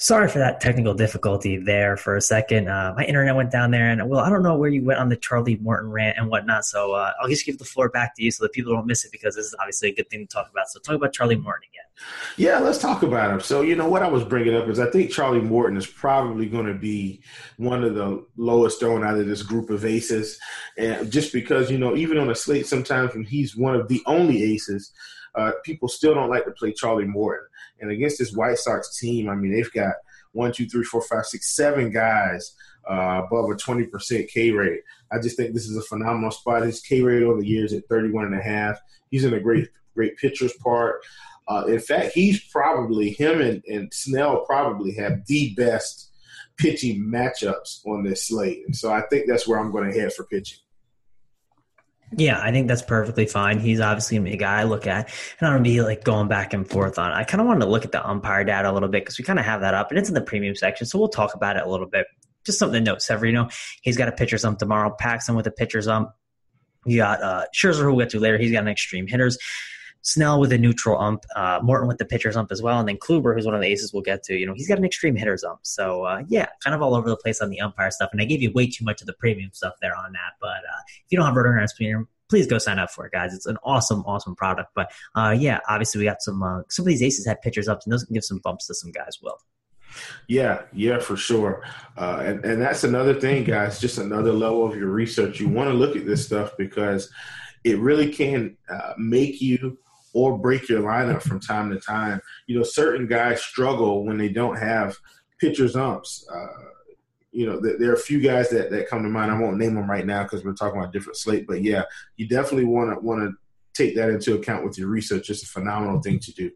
Sorry for that technical difficulty there for a second. Uh, my internet went down there, and well, I don't know where you went on the Charlie Morton rant and whatnot. So uh, I'll just give the floor back to you so that people don't miss it because this is obviously a good thing to talk about. So talk about Charlie Morton again. Yeah, let's talk about him. So you know what I was bringing up is I think Charlie Morton is probably going to be one of the lowest owned out of this group of aces, and just because you know even on a slate sometimes when he's one of the only aces, uh, people still don't like to play Charlie Morton. And against this White Sox team, I mean, they've got one, two, three, four, five, six, seven guys uh, above a 20% K rate. I just think this is a phenomenal spot. His K rate over the years at 31 and a half. He's in a great, great pitcher's part. Uh, in fact, he's probably him and, and Snell probably have the best pitching matchups on this slate, and so I think that's where I'm going to head for pitching. Yeah, I think that's perfectly fine. He's obviously a guy I look at, and I'm gonna be like going back and forth on. I kind of wanted to look at the umpire data a little bit because we kind of have that up, and it's in the premium section, so we'll talk about it a little bit. Just something to note, Severino. He's got a pitcher's ump tomorrow. Paxton with a pitcher's ump. You got uh, Scherzer, who we'll get to later. He's got an extreme hitters. Snell with a neutral ump, uh, Morton with the pitcher's ump as well, and then Kluber, who's one of the aces we'll get to. You know, he's got an extreme hitter's ump. So uh, yeah, kind of all over the place on the umpire stuff. And I gave you way too much of the premium stuff there on that. But uh, if you don't have Roto Premium, please go sign up for it, guys. It's an awesome, awesome product. But uh, yeah, obviously we got some uh, some of these aces had pitchers up, and those can give some bumps to some guys. Will. Yeah, yeah, for sure. Uh, and, and that's another thing, guys, just another level of your research. You want to look at this stuff because it really can uh, make you or break your lineup from time to time. You know, certain guys struggle when they don't have pitchers umps. Uh, you know, there are a few guys that, that come to mind. I won't name them right now because we're talking about different slate. But yeah, you definitely want to want to take that into account with your research. It's a phenomenal thing to do.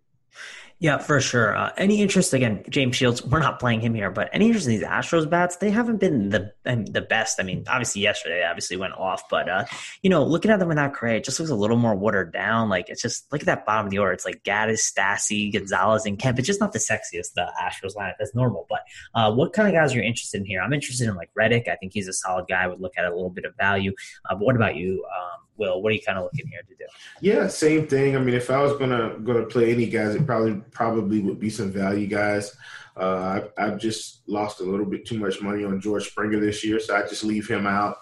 Yeah, for sure. Uh, any interest again, James Shields? We're not playing him here, but any interest in these Astros bats? They haven't been the the best. I mean, obviously yesterday they obviously went off, but uh, you know, looking at them without Correa, it just looks a little more watered down. Like it's just look at that bottom of the order. It's like Gattis, Stassi, Gonzalez, and Kemp. It's just not the sexiest the Astros lineup. That's normal. But uh, what kind of guys are you interested in here? I'm interested in like Reddick. I think he's a solid guy. I would look at a little bit of value. Uh, but what about you? Um, Will, what are you kind of looking here to do? Yeah, same thing. I mean, if I was gonna gonna play any guys, it probably probably would be some value guys. Uh, I, have just lost a little bit too much money on George Springer this year, so I just leave him out.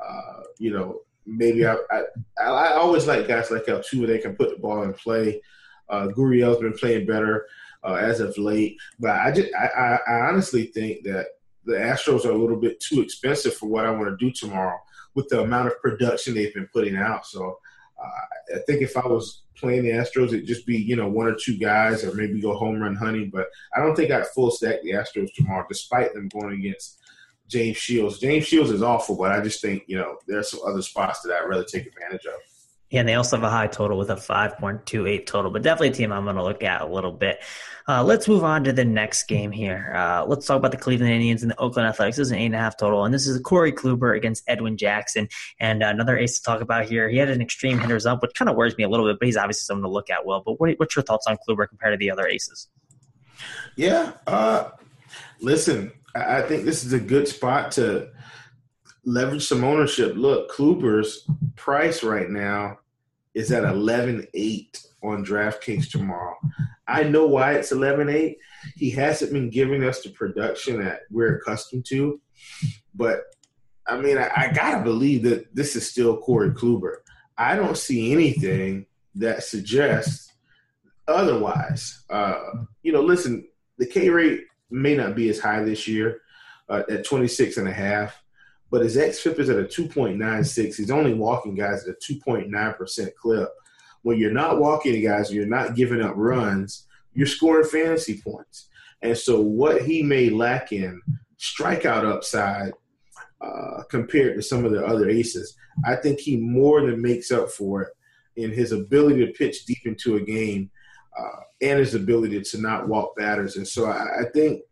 Uh, you know, maybe I, I, I always like guys like Altuve. They can put the ball in play. Uh, Gurriel's been playing better uh, as of late, but I just I, I honestly think that the Astros are a little bit too expensive for what I want to do tomorrow with the amount of production they've been putting out. So uh, I think if I was playing the Astros, it'd just be you know one or two guys, or maybe go home run hunting. But I don't think I'd full stack the Astros tomorrow, despite them going against James Shields. James Shields is awful, but I just think you know there's some other spots that I'd rather take advantage of. Yeah, and they also have a high total with a 5.28 total, but definitely a team I'm going to look at a little bit. Uh, let's move on to the next game here. Uh, let's talk about the Cleveland Indians and the Oakland Athletics. This is an 8.5 total, and this is Corey Kluber against Edwin Jackson. And another ace to talk about here. He had an extreme hitters up, which kind of worries me a little bit, but he's obviously someone to look at well. But what, what's your thoughts on Kluber compared to the other aces? Yeah, uh, listen, I think this is a good spot to leverage some ownership. Look, Kluber's price right now is at 11.8 on DraftKings tomorrow. I know why it's 11.8. He hasn't been giving us the production that we're accustomed to, but I mean, I, I gotta believe that this is still Corey Kluber. I don't see anything that suggests otherwise. Uh, you know, listen, the K rate may not be as high this year uh, at 26 and a half but his xFIP is at a 2.96. He's only walking guys at a 2.9% clip. When you're not walking guys, you're not giving up runs, you're scoring fantasy points. And so, what he may lack in strikeout upside uh, compared to some of the other aces, I think he more than makes up for it in his ability to pitch deep into a game uh, and his ability to not walk batters. And so I, I think,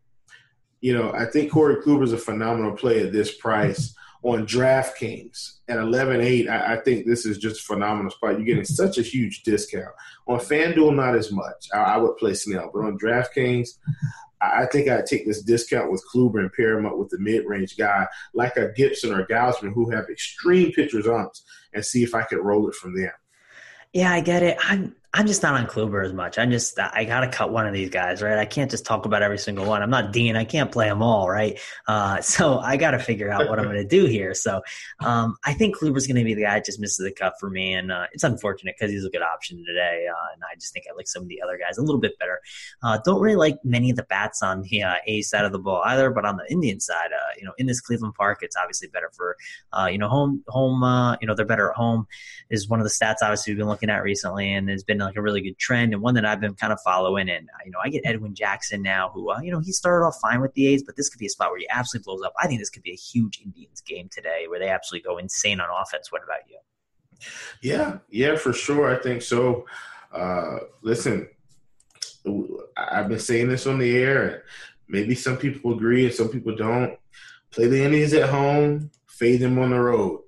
you know, I think Corey Kluber is a phenomenal play at this price on DraftKings at 11.8. I, I think this is just a phenomenal spot. You're getting such a huge discount. On FanDuel, not as much. I, I would play Snell, but on DraftKings, I think I'd take this discount with Kluber and pair him up with the mid-range guy like a Gibson or Gausman who have extreme pitcher's umps and see if I could roll it from there. Yeah, I get it. I'm I'm just not on Kluber as much. I'm just I got to cut one of these guys, right? I can't just talk about every single one. I'm not Dean. I can't play them all, right? Uh, so I got to figure out what I'm going to do here. So um, I think Kluber's going to be the guy that just misses the cut for me, and uh, it's unfortunate because he's a good option today, uh, and I just think I like some of the other guys a little bit better. Uh, don't really like many of the bats on the uh, A side of the ball either, but on the Indian side, uh, you know, in this Cleveland Park, it's obviously better for you know home home. you know, they're better at home is one of the stats obviously we've been looking at recently, and has been like a really good trend and one that I've been kind of following. And you know, I get Edwin Jackson now, who uh, you know he started off fine with the A's, but this could be a spot where he absolutely blows up. I think this could be a huge Indians game today, where they absolutely go insane on offense. What about you? Yeah, yeah, for sure. I think so. Uh, listen, I've been saying this on the air, maybe some people agree and some people don't. Play the Indians at home, fade them on the road.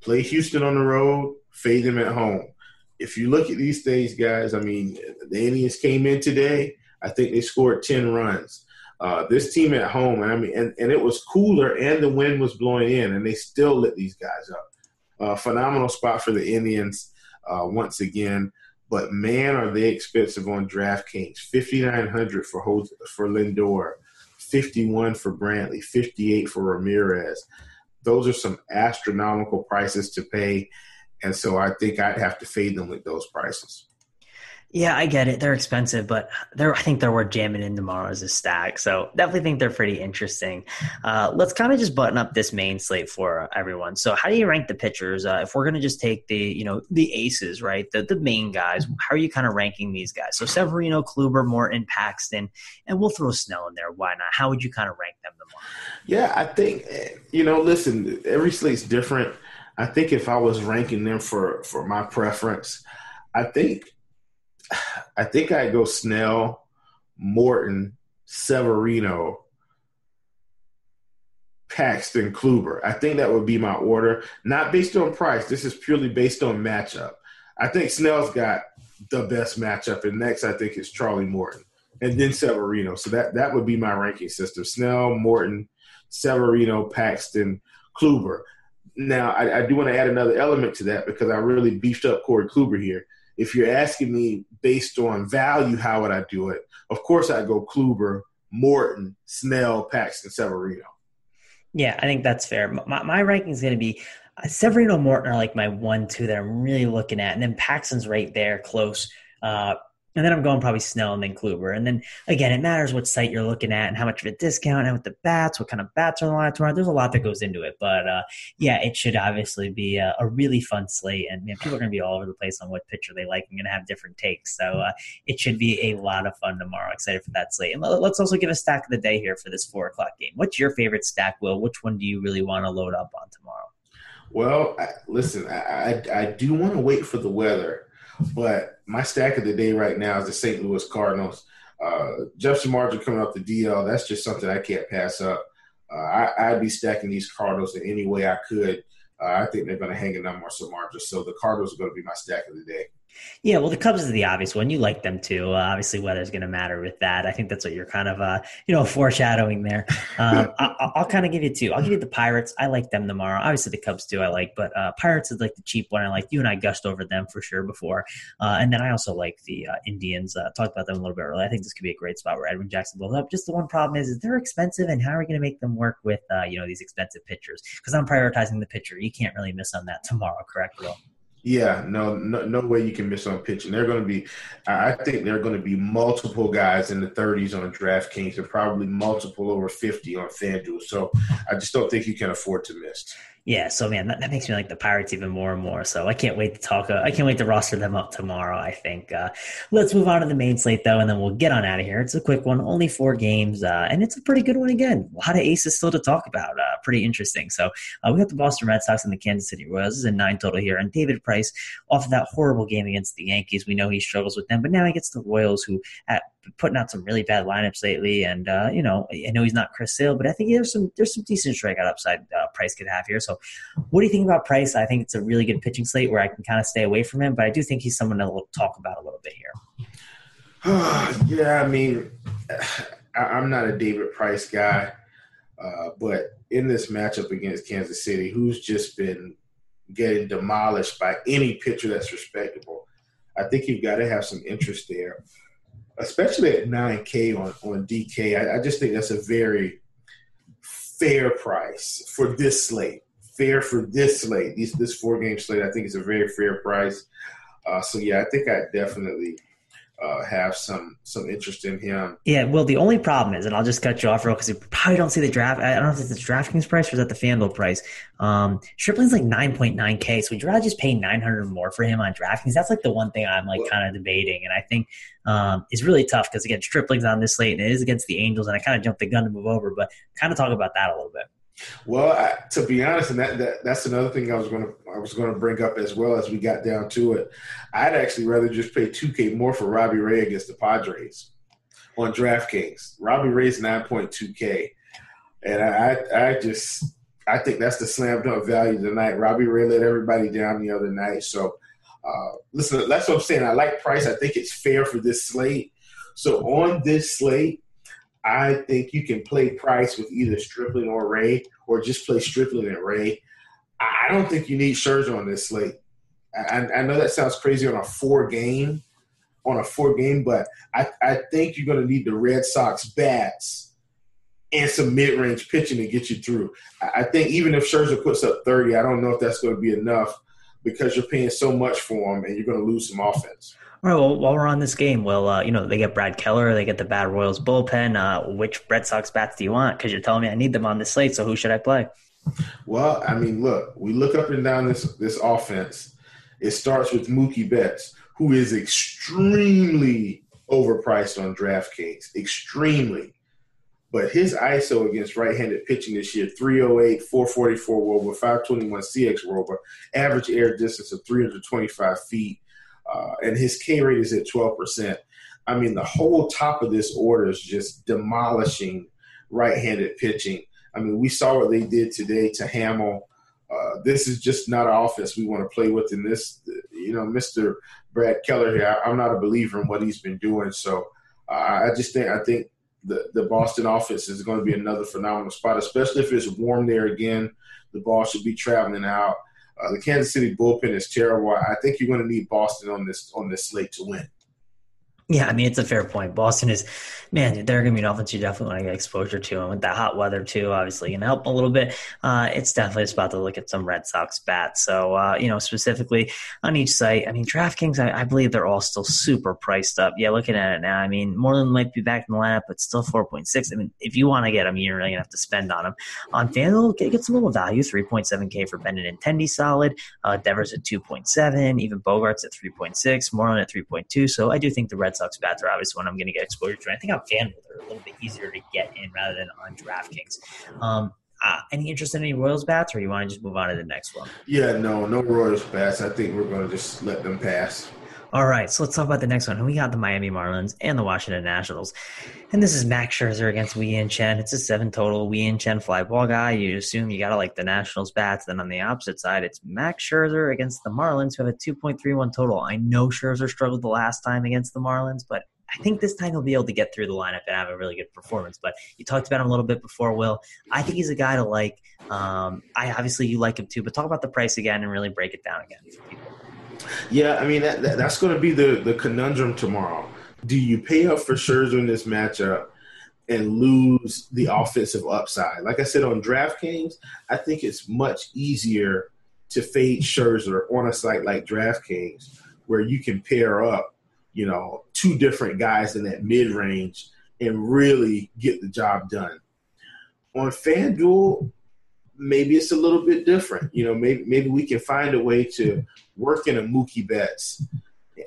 Play Houston on the road, fade them at home if you look at these things, guys, I mean, the Indians came in today. I think they scored 10 runs. Uh, this team at home, I mean, and, and it was cooler and the wind was blowing in, and they still lit these guys up. Uh, phenomenal spot for the Indians uh, once again. But man, are they expensive on DraftKings? Fifty nine hundred for for Lindor, fifty one for Brantley, fifty eight for Ramirez. Those are some astronomical prices to pay and so I think I'd have to fade them with those prices. Yeah, I get it. They're expensive, but they're I think they're worth jamming in tomorrow as a stack. So definitely think they're pretty interesting. Uh, let's kind of just button up this main slate for everyone. So how do you rank the pitchers? Uh, if we're gonna just take the you know the aces, right, the the main guys, how are you kind of ranking these guys? So Severino, Kluber, Morton, Paxton, and we'll throw Snell in there. Why not? How would you kind of rank them tomorrow? Yeah, I think you know. Listen, every slate's different. I think if I was ranking them for for my preference, I think I think I'd go Snell, Morton, Severino, Paxton, Kluber. I think that would be my order, not based on price. This is purely based on matchup. I think Snell's got the best matchup, and next I think is Charlie Morton, and then Severino. So that that would be my ranking system: Snell, Morton, Severino, Paxton, Kluber. Now, I, I do want to add another element to that because I really beefed up Corey Kluber here. If you're asking me based on value, how would I do it? Of course, I go Kluber, Morton, Snell, Paxton, Severino. Yeah, I think that's fair. My, my ranking is going to be uh, Severino, Morton are like my one, two that I'm really looking at, and then Paxton's right there, close. Uh, and then I'm going probably Snell and then Kluber. And then again, it matters what site you're looking at and how much of a discount and with the bats, what kind of bats are on the line tomorrow. There's a lot that goes into it. But uh, yeah, it should obviously be a, a really fun slate. And man, people are going to be all over the place on what pitcher they like and going to have different takes. So uh, it should be a lot of fun tomorrow. Excited for that slate. And let's also give a stack of the day here for this four o'clock game. What's your favorite stack, Will? Which one do you really want to load up on tomorrow? Well, I, listen, I, I, I do want to wait for the weather but my stack of the day right now is the St. Louis Cardinals. Uh, Jeff Samardzija coming off the DL, that's just something I can't pass up. Uh, I, would be stacking these Cardinals in any way I could. Uh, I think they're going to hang a number on Samardzija. So the Cardinals are going to be my stack of the day. Yeah, well, the Cubs is the obvious one. You like them too. Uh, obviously, weather's going to matter with that. I think that's what you're kind of, uh, you know, foreshadowing there. Um, I, will kind of give you two. I'll give you the Pirates. I like them tomorrow. Obviously, the Cubs too. I like, but uh, Pirates is like the cheap one. I like you and I gushed over them for sure before, uh, and then I also like the uh, Indians. Uh, talked about them a little bit earlier. I think this could be a great spot where Edwin Jackson blows up. Just the one problem is, is they're expensive, and how are we going to make them work with, you know, these expensive pitchers? Because I'm prioritizing the pitcher. You can't really miss on that tomorrow, correct, Will? Yeah, no, no, no way you can miss on pitching. They're going to be, I think there are going to be multiple guys in the 30s on DraftKings and probably multiple over 50 on FanDuel. So I just don't think you can afford to miss. Yeah, so man, that, that, makes me like the Pirates even more and more. So I can't wait to talk. Uh, I can't wait to roster them up tomorrow. I think. Uh, let's move on to the main slate though, and then we'll get on out of here. It's a quick one, only four games, uh, and it's a pretty good one again. A lot of aces still to talk about. Uh, pretty interesting. So uh, we got the Boston Red Sox and the Kansas City Royals. This is a nine total here, and David Price off of that horrible game against the Yankees. We know he struggles with them, but now he gets the Royals, who at putting out some really bad lineups lately. And uh, you know, I know he's not Chris Sale, but I think there's some there's some decent strikeout upside uh, Price could have here. So, what do you think about Price? I think it's a really good pitching slate where I can kind of stay away from him, but I do think he's someone to talk about a little bit here. yeah, I mean, I'm not a David Price guy, uh, but in this matchup against Kansas City, who's just been getting demolished by any pitcher that's respectable, I think you've got to have some interest there especially at 9K on, on DK, I, I, just think that's a very fair price for this slate. Fair for this slate. These, this four game slate, I think is a very fair price. Uh, so, yeah, I think I definitely uh, have some some interest in him. Yeah, well, the only problem is, and I'll just cut you off real because you probably don't see the draft. I don't know if it's the DraftKings price or is that the FanDuel price. Um, Stripling's like nine point nine k. So would you rather just pay nine hundred more for him on DraftKings? That's like the one thing I'm like kind of debating, and I think um, is really tough because again, Stripling's on this slate and it is against the Angels, and I kind of jumped the gun to move over, but kind of talk about that a little bit. Well, I, to be honest, and that, that that's another thing I was going to I was going to bring up as well as we got down to it. I'd actually rather just pay two K more for Robbie Ray against the Padres on DraftKings. Robbie Ray's nine point two K, and I I just I think that's the slam dunk value tonight. Robbie Ray let everybody down the other night, so uh, listen, that's what I'm saying. I like Price. I think it's fair for this slate. So on this slate, I think you can play Price with either Stripling or Ray, or just play Stripling and Ray. I don't think you need Scherzer on this slate. I, I know that sounds crazy on a four game, on a four game, but I, I think you're going to need the Red Sox bats and some mid range pitching to get you through. I think even if Scherzer puts up 30, I don't know if that's going to be enough because you're paying so much for him and you're going to lose some offense. All right. Well, while we're on this game, well, uh, you know, they get Brad Keller, they get the bad Royals bullpen. Uh, which Red Sox bats do you want? Because you're telling me I need them on this slate. So who should I play? Well, I mean, look, we look up and down this this offense. It starts with Mookie Betts, who is extremely overpriced on DraftKings, extremely. But his ISO against right-handed pitching this year, 308, 444 WOBA, 521 CX WOBA, average air distance of 325 feet, uh, and his K rate is at 12%. I mean, the whole top of this order is just demolishing right-handed pitching. I mean, we saw what they did today to Hammel. Uh, this is just not an offense we want to play with. In this, you know, Mr. Brad Keller here, I, am not a believer in what he's been doing. So uh, I just think I think the the Boston offense is going to be another phenomenal spot, especially if it's warm there again. The ball should be traveling out. Uh, the Kansas City bullpen is terrible. I think you're going to need Boston on this on this slate to win. Yeah, I mean it's a fair point. Boston is, man, they're going to be an offense you definitely want to get exposure to, and with that hot weather too, obviously, can help a little bit. Uh, it's definitely a spot to look at some Red Sox bats. So, uh, you know, specifically on each site, I mean, DraftKings, I, I, believe they're all still super priced up. Yeah, looking at it now, I mean, Moreland might be back in the lineup, but still four point six. I mean, if you want to get them, you're really gonna have to spend on them. On FanDuel, get, get some little value, three point seven k for Benintendi solid. Uh, Devers at two point seven, even Bogaerts at three point six, Moreland at three point two. So I do think the Red Sox bats are obviously one I'm going to get exposure to. I think on FanDuel they're a little bit easier to get in rather than on DraftKings. Um, uh, any interest in any Royals bats, or you want to just move on to the next one? Yeah, no, no Royals bats. I think we're going to just let them pass. All right, so let's talk about the next one. We got the Miami Marlins and the Washington Nationals. And this is Max Scherzer against Wei-Yin Chen. It's a seven total. Wei-Yin Chen fly ball guy. You assume you got to like the Nationals bats. Then on the opposite side, it's Max Scherzer against the Marlins, who have a 2.31 total. I know Scherzer struggled the last time against the Marlins, but I think this time he'll be able to get through the lineup and have a really good performance. But you talked about him a little bit before, Will. I think he's a guy to like. Um, I obviously you like him too, but talk about the price again and really break it down again for people. Yeah, I mean that, that, that's going to be the the conundrum tomorrow. Do you pay up for Scherzer in this matchup and lose the offensive upside? Like I said on DraftKings, I think it's much easier to fade Scherzer on a site like DraftKings where you can pair up, you know, two different guys in that mid range and really get the job done. On FanDuel, maybe it's a little bit different. You know, maybe maybe we can find a way to work in a Mookie Betts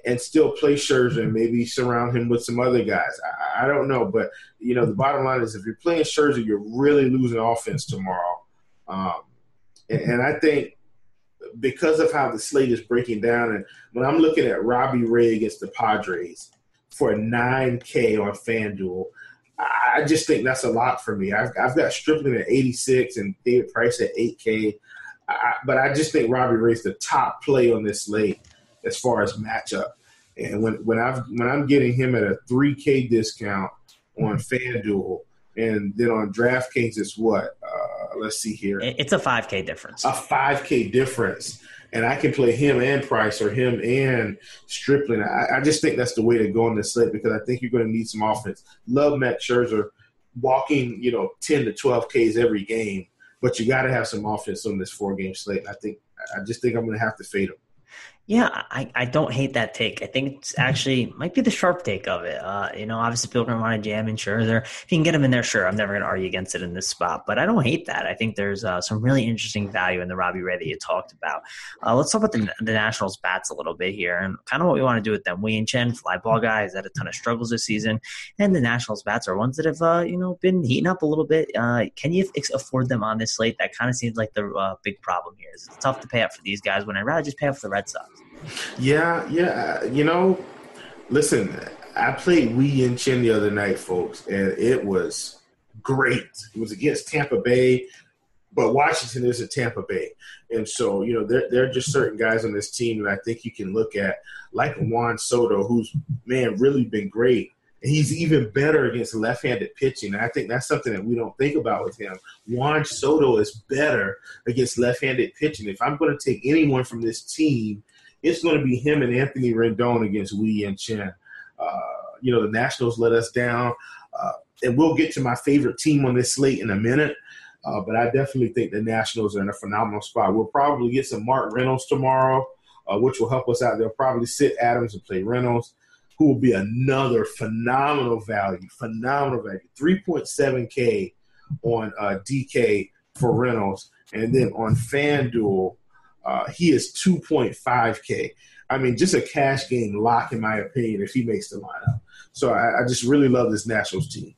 and still play Scherzer and maybe surround him with some other guys. I, I, don't know, but you know the bottom line is if you're playing Scherzer, you're really losing offense tomorrow. Um, and, and, I think because of how the slate is breaking down, and when I'm looking at Robbie Ray against the Padres for a 9K on FanDuel, I just think that's a lot for me. I've, I've got Stripling at 86 and David Price at 8K. I, but I just think Robbie Ray's the top play on this slate as far as matchup. And when when I've when I'm getting him at a 3K discount on FanDuel, and then on DraftKings it's what? Uh, let's see here. It's a 5K difference. A 5K difference. And I can play him and Price or him and Stripling. I, I just think that's the way to go on this slate because I think you're going to need some offense. Love Matt Scherzer walking, you know, 10 to 12 Ks every game, but you got to have some offense on this four game slate. I think I just think I'm going to have to fade him. Yeah, I, I don't hate that take. I think it's actually might be the sharp take of it. Uh, you know, obviously people are going to want to jam in Scherzer. If you can get him in there, sure. I'm never going to argue against it in this spot, but I don't hate that. I think there's uh, some really interesting value in the Robbie Ray that you talked about. Uh, let's talk about the, the Nationals bats a little bit here and kind of what we want to do with them. Wei-Yin Chen, fly ball guy, has had a ton of struggles this season, and the Nationals bats are ones that have uh, you know been heating up a little bit. Uh, can you afford them on this slate? That kind of seems like the uh, big problem here. It's tough to pay up for these guys when I'd rather just pay up for the Red Sox. Yeah, yeah. Uh, you know, listen, I played Wei-Yin Chen the other night, folks, and it was great. It was against Tampa Bay, but Washington is at Tampa Bay. And so, you know, there, there are just certain guys on this team that I think you can look at, like Juan Soto, who's, man, really been great. He's even better against left-handed pitching. And I think that's something that we don't think about with him. Juan Soto is better against left-handed pitching. If I'm going to take anyone from this team – it's going to be him and Anthony Rendon against Wei-Yin Chen. Uh, you know, the Nationals let us down. Uh, and we'll get to my favorite team on this slate in a minute. Uh, but I definitely think the Nationals are in a phenomenal spot. We'll probably get some Mark Reynolds tomorrow, uh, which will help us out. They'll probably sit Adams and play Reynolds, who will be another phenomenal value. Phenomenal value. 3.7K on uh, DK for Reynolds. And then on FanDuel, uh, he is 2.5K. I mean, just a cash game lock, in my opinion, if he makes the lineup. So I, I just really love this Nationals team.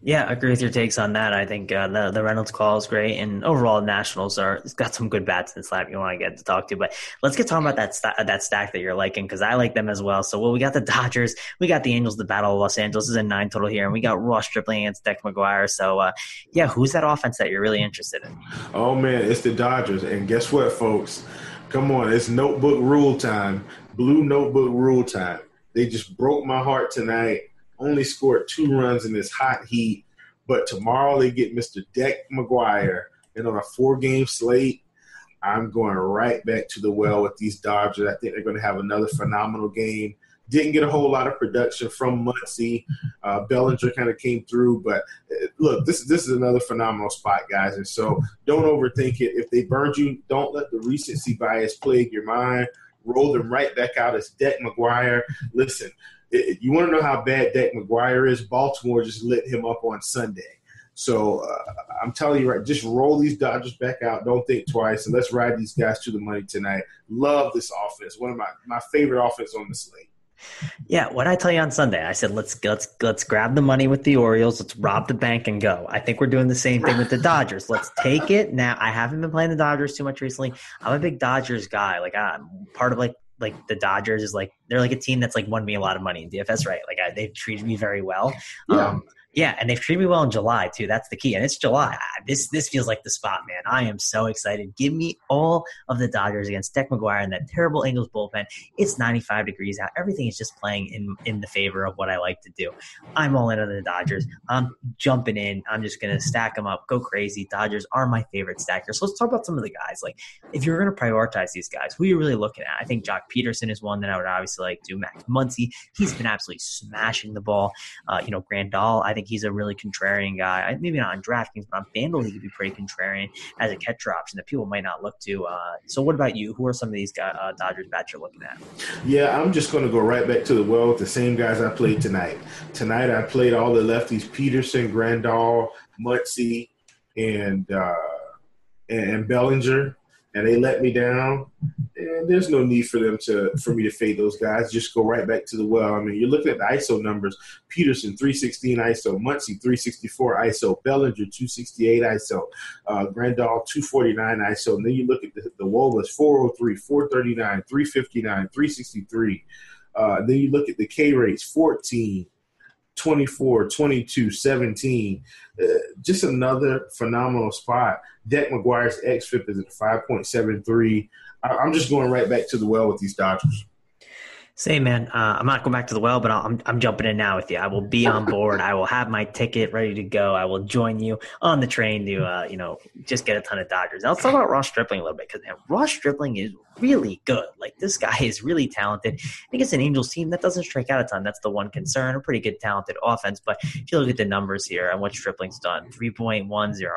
Yeah, I agree with your takes on that. I think uh, the the Reynolds call is great, and overall Nationals are got some good bats in the slap you want to get to talk to. But let's get talking about that st- that stack that you're liking because I like them as well. So well, we got the Dodgers, we got the Angels, the Battle of Los Angeles is a nine total here, and we got Ross Stripling against Deck McGuire. So uh, yeah, who's that offense that you're really interested in? Oh man, it's the Dodgers, and guess what, folks? Come on, it's notebook rule time, blue notebook rule time. They just broke my heart tonight. Only scored two runs in this hot heat but tomorrow they get Mr. Deck McGuire, and on a four-game slate, I'm going right back to the well with these Dodgers. I think they're going to have another phenomenal game. Didn't get a whole lot of production from Muncy. Uh, Bellinger kind of came through, but uh, look, this this is another phenomenal spot, guys. And so don't overthink it. If they burned you, don't let the recency bias plague your mind. Roll them right back out as Deck McGuire. Listen, you want to know how bad Deck McGuire is? Baltimore just lit him up on Sunday. So uh, I'm telling you, right, just roll these Dodgers back out. Don't think twice, and let's ride these guys to the money tonight. Love this offense. One of my my favorite offense on the slate. Yeah, what I tell you on Sunday, I said let's let's let's grab the money with the Orioles, let's rob the bank and go. I think we're doing the same thing with the Dodgers. Let's take it now. I haven't been playing the Dodgers too much recently. I'm a big Dodgers guy. Like I'm part of like like the Dodgers is like they're like a team that's like won me a lot of money in DFS, right? Like I, they've treated me very well. Yeah. Um, yeah, and they've treated me well in July too. That's the key, and it's July. This this feels like the spot, man. I am so excited. Give me all of the Dodgers against Deck McGuire and that terrible Angels bullpen. It's 95 degrees out. Everything is just playing in in the favor of what I like to do. I'm all in on the Dodgers. I'm jumping in. I'm just gonna stack them up, go crazy. Dodgers are my favorite stackers. So let's talk about some of the guys. Like if you're gonna prioritize these guys, who are you really looking at? I think Joc Pederson is one that I would obviously like to. Max Muncy, he's been absolutely smashing the ball. Uh, you know, Grandal, I think he's a really contrarian guy. Maybe not on DraftKings, but on FanDuel, he could be pretty contrarian as a catcher option that people might not look to. Uh, so, what about you? Who are some of these guys, uh, Dodgers bats you're looking at? Yeah, I'm just going to go right back to the well with the same guys I played tonight. Tonight, I played all the lefties: Pederson, Grandal, Muncy, and uh, and Bellinger, and they let me down. And there's no need for them to for me to fade those guys. Just go right back to the well. I mean, you're looking at the ISO numbers: Pederson 316 ISO, Muncy 364 ISO, Bellinger 268 ISO, uh, Grandal 249 ISO. And then you look at the, the WOBAs 403, 439, 359, 363. Uh, then you look at the K rates 14, 24, 22, 17. Uh, just another phenomenal spot. Deck McGuire's XFIP is at 5.73. I, I'm just going right back to the well with these Dodgers. Say, man, uh, I'm not going back to the well, but I'm I'm jumping in now with you. I will be on board. I will have my ticket ready to go. I will join you on the train to, uh, you know, just get a ton of Dodgers. Now, let's talk about Ross Stripling a little bit because Ross Stripling is really good. Like this guy is really talented. I think it's an Angels team that doesn't strike out a ton. That's the one concern. A pretty good, talented offense. But if you look at the numbers here and what Stripling's done, 3.10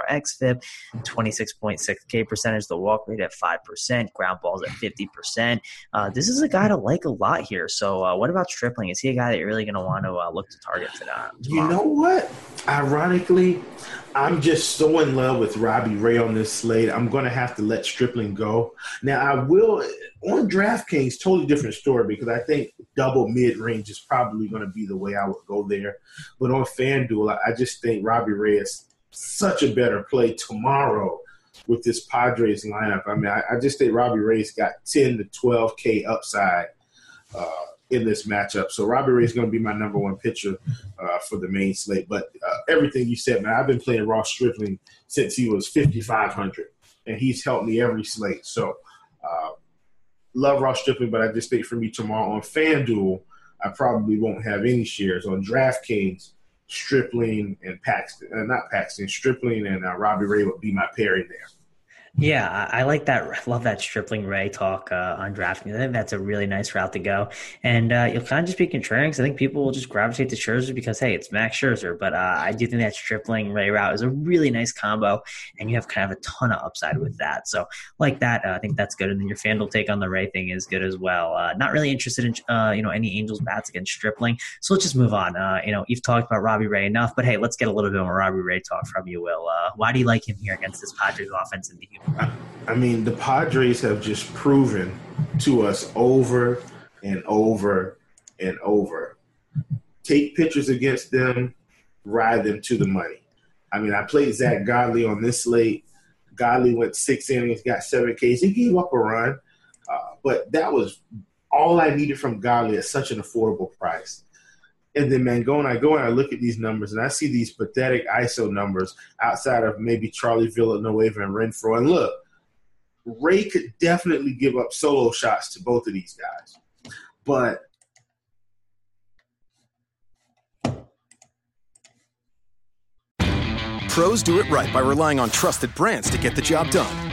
xFIP, 26.6 K percentage, the walk rate at 5%, ground balls at 50%. Uh, this is a guy to like a lot here. So uh, what about Stripling? Is he a guy that you're really going to want to uh, look to target today? You know what? Ironically, I'm just so in love with Robbie Ray on this slate. I'm going to have to let Stripling go. Now, I will on DraftKings, totally different story because I think double mid range is probably going to be the way I would go there. But on FanDuel, I just think Robbie Ray is such a better play tomorrow with this Padres lineup. I mean, I, I just think Robbie Ray's got 10 to 12K upside. Uh, in this matchup. So Robbie Ray is going to be my number one pitcher uh, for the main slate. But uh, everything you said, man, I've been playing Ross Stripling since he was 5,500, and he's helped me every slate. So uh, love Ross Stripling, but I just think for me tomorrow on FanDuel, I probably won't have any shares. On DraftKings, Stripling and Paxton, uh, not Paxton, Stripling and uh, Robbie Ray would be my pairing there. Yeah, I, like that. I love that Stripling Ray talk uh, on drafting. I think that's a really nice route to go. And uh, you'll kind of just be contrarian because I think people will just gravitate to Scherzer because, hey, it's Max Scherzer. But uh, I do think that Stripling Ray route is a really nice combo, and you have kind of a ton of upside with that. So, like that, uh, I think that's good. And then your FanDuel take on the Ray thing is good as well. Uh, not really interested in uh, you know any Angels bats against Stripling. So let's just move on. you know, you've talked about Robbie Ray enough, but hey, let's get a little bit more Robbie Ray talk from you, Will. why do you like him here against this Padres offense in the I mean, the Padres have just proven to us over and over and over. Take pitchers against them, ride them to the money. I mean, I played Zack Godley on this slate. Godley went six innings, got seven Ks. He gave up a run, uh, but that was all I needed from Godley at such an affordable price. And then man, Mangone, I go and I look at these numbers and I see these pathetic ISO numbers outside of maybe Charlie Villanueva and Renfroe. And look, Ray could definitely give up solo shots to both of these guys. But Pros do it right by relying on trusted brands to get the job done.